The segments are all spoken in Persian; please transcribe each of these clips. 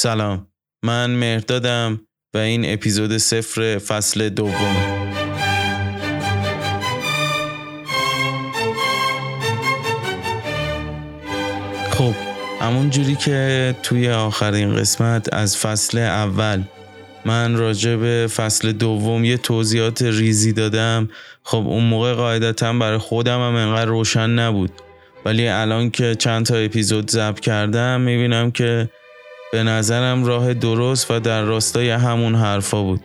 سلام. من مهردادم و این اپیزود صفر فصل دوم. خب همون جوری که توی آخرین قسمت از فصل اول من راجع به فصل دوم یه توضیحات ریزی دادم خب اون موقع قاعدتا برای خودم هم انقدر روشن نبود. ولی الان که چند تا اپیزود ضبط کردم می‌بینم که به نظرم راه درست و در راستای همون حرفا بود.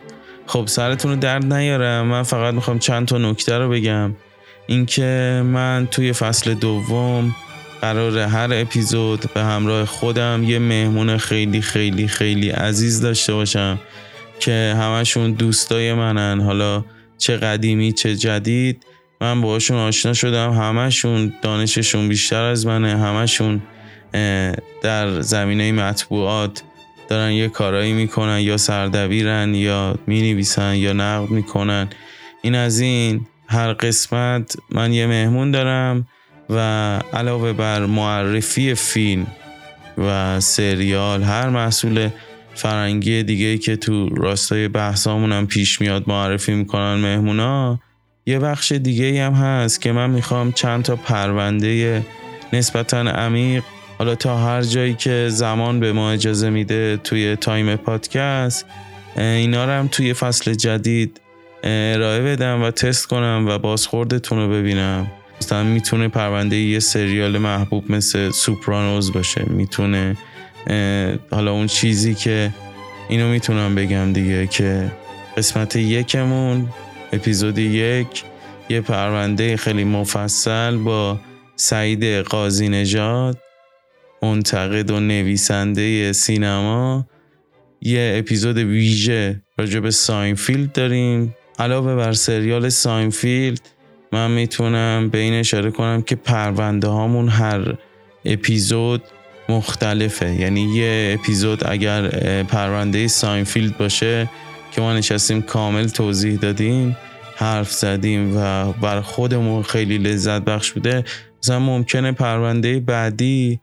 خب سرتون رو درد نیارم من فقط می‌خوام چند تا نکته رو بگم. اینکه من توی فصل دوم قرار هر اپیزود به همراه خودم یه مهمون خیلی خیلی خیلی عزیز داشته باشم که همشون دوستای منن. حالا چه قدیمی چه جدید. من باشون آشنا شدم. همشون دانششون بیشتر از منه. همشون در زمینه مطبوعات دارن یه کارایی می‌کنن یا سردبیرن یا می‌نویسن یا نقد می‌کنن. این از این هر قسمت من یه مهمون دارم و علاوه بر معرفی فیلم و سریال هر محصول فرنگی دیگه که تو راستای بحثامون هم پیش میاد معرفی می‌کنن مهمونا یه بخش دیگه هم هست که من می‌خوام چند تا پرونده نسبتا عمیق حالا تا هر جایی که زمان به ما اجازه میده توی time پادکست اینا رو هم توی فصل جدید ارائه بدم و تست کنم و بازخوردتون رو ببینم. مثلا می‌تونه پرونده یه سریال محبوب مثل سوپرانوز باشه. می‌تونه حالا اون چیزی که اینو می‌تونم بگم دیگه که قسمت یکمون اپیزود یک یه پرونده خیلی مفصل با سعید قاضی نژاد. منتقد و نویسنده سینما یه اپیزود ویژه راجع به ساینفیلد داریم. علاوه بر سریال ساینفیلد من می‌تونم به این اشاره کنم که پرونده هامون هر اپیزود مختلفه. یعنی یه اپیزود اگر پرونده ساینفیلد باشه که ما نشستیم کامل توضیح دادیم حرف زدیم و بر خودمون خیلی لذت بخش بوده مثلا ممکنه پرونده بعدی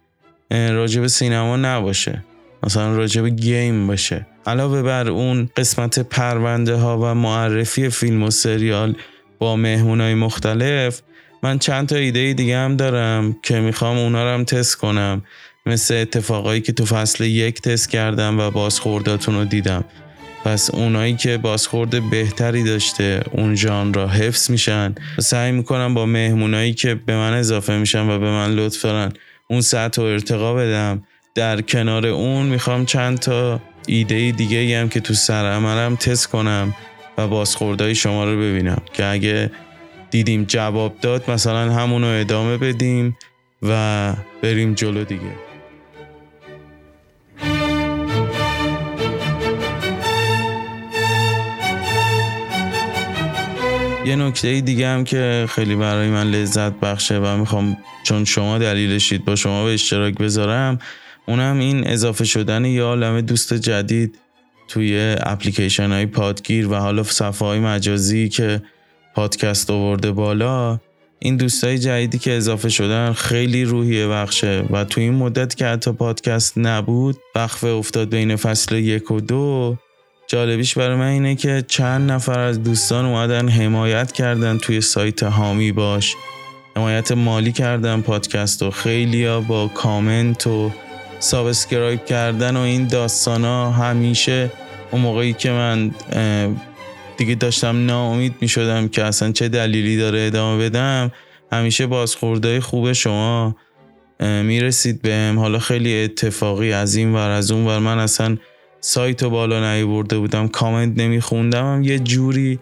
راجب سینما نباشه. مثلا راجب game باشه. علاوه بر اون قسمت پرونده ها و معرفی فیلم و سریال با مهمونای مختلف من چند تا ایده دیگه هم دارم که می‌خوام اونا رو هم تست کنم. مثل اتفاقایی که تو فصل یک تست کردم و بازخورداتون رو دیدم. پس اونایی که بازخورد بهتری داشته اون جان را حفظ میشن. سعی می‌کنم با مهمونایی که به من اضافه میشن و به من لطف دارن اون سطح و ارتقا بدم. در کنار اون می‌خوام چند تا ایده دیگه هم که تو سر عملم تست کنم و بازخوردهای شما رو ببینم که اگه دیدیم جواب داد مثلا همونو ادامه بدیم و بریم جلو دیگه. یه نکته دیگه هم که خیلی برای من لذت بخشه و می‌خوام چون شما دلیلشید با شما به اشتراک بذارم اونم این اضافه شدن یه عالم دوست جدید توی اپلیکیشن های پادگیر و حالا صفحه های مجازی که پادکست آورده بالا این دوستای جدیدی که اضافه شدن خیلی روحیه بخشه و توی این مدت که حتی پادکست نبود وقفه افتاد بین فصل یک و دو. جالبیش برای من اینه که چند نفر از دوستان اومدن حمایت کردن توی سایت حامی باش. حمایت مالی کردن پادکست و خیلی با کامنت و subscribe کردن و این داستان ها همیشه اون موقعی که من دیگه داشتم ناامید می شدم که اصلا چه دلیلی داره ادامه بدم همیشه بازخورده خوب شما می‌رسید بهم. حالا خیلی اتفاقی از این ور از اون ور. من اصلا سایت رو بالا نیورده بودم کامنت نمیخوندم. هم یه جوری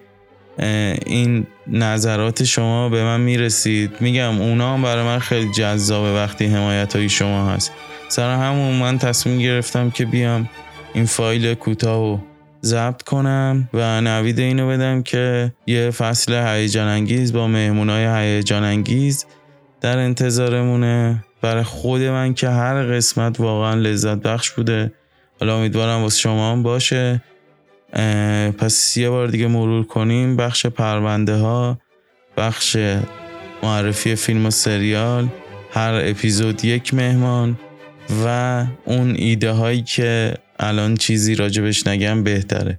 این نظرات شما به من می‌رسید. میگم اونا هم برای من خیلی جذابه وقتی حمایت های شما هست. سر همون من تصمیم گرفتم که بیام این فایل کوتاه و ضبط کنم و نوید اینو بدم که یه فصل هیجان انگیز با مهمونای هیجان انگیز در انتظارمونه. برای خود من که هر قسمت واقعا لذت بخش بوده. حالا امیدوارم واسه شما هم باشه. پس یه بار دیگه مرور کنیم. بخش پرونده ها بخش معرفی فیلم و سریال هر اپیزود یک مهمان و اون ایده هایی که الان چیزی راجبش نگم بهتره.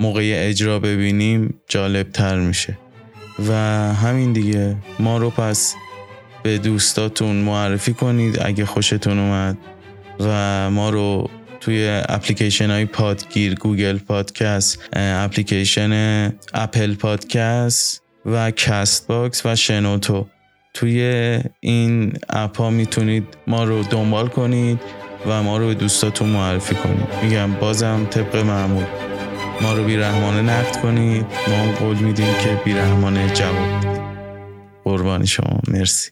موقع اجرا ببینیم جالب تر میشه. و همین دیگه. ما رو پس به دوستاتون معرفی کنید اگه خوشتون اومد و ما رو توی اپلیکیشن های پادگیر گوگل پادکست اپلیکیشن Apple Podcast و Castbox و شنوتو. توی این اپ ها می‌تونید ما رو دنبال کنید و ما رو به دوستاتون معرفی کنید. میگم بازم طبق معمول. ما رو بیرحمانه نقد کنید. ما قول میدیم که بیرحمانه جواب قربان شما. مرسی.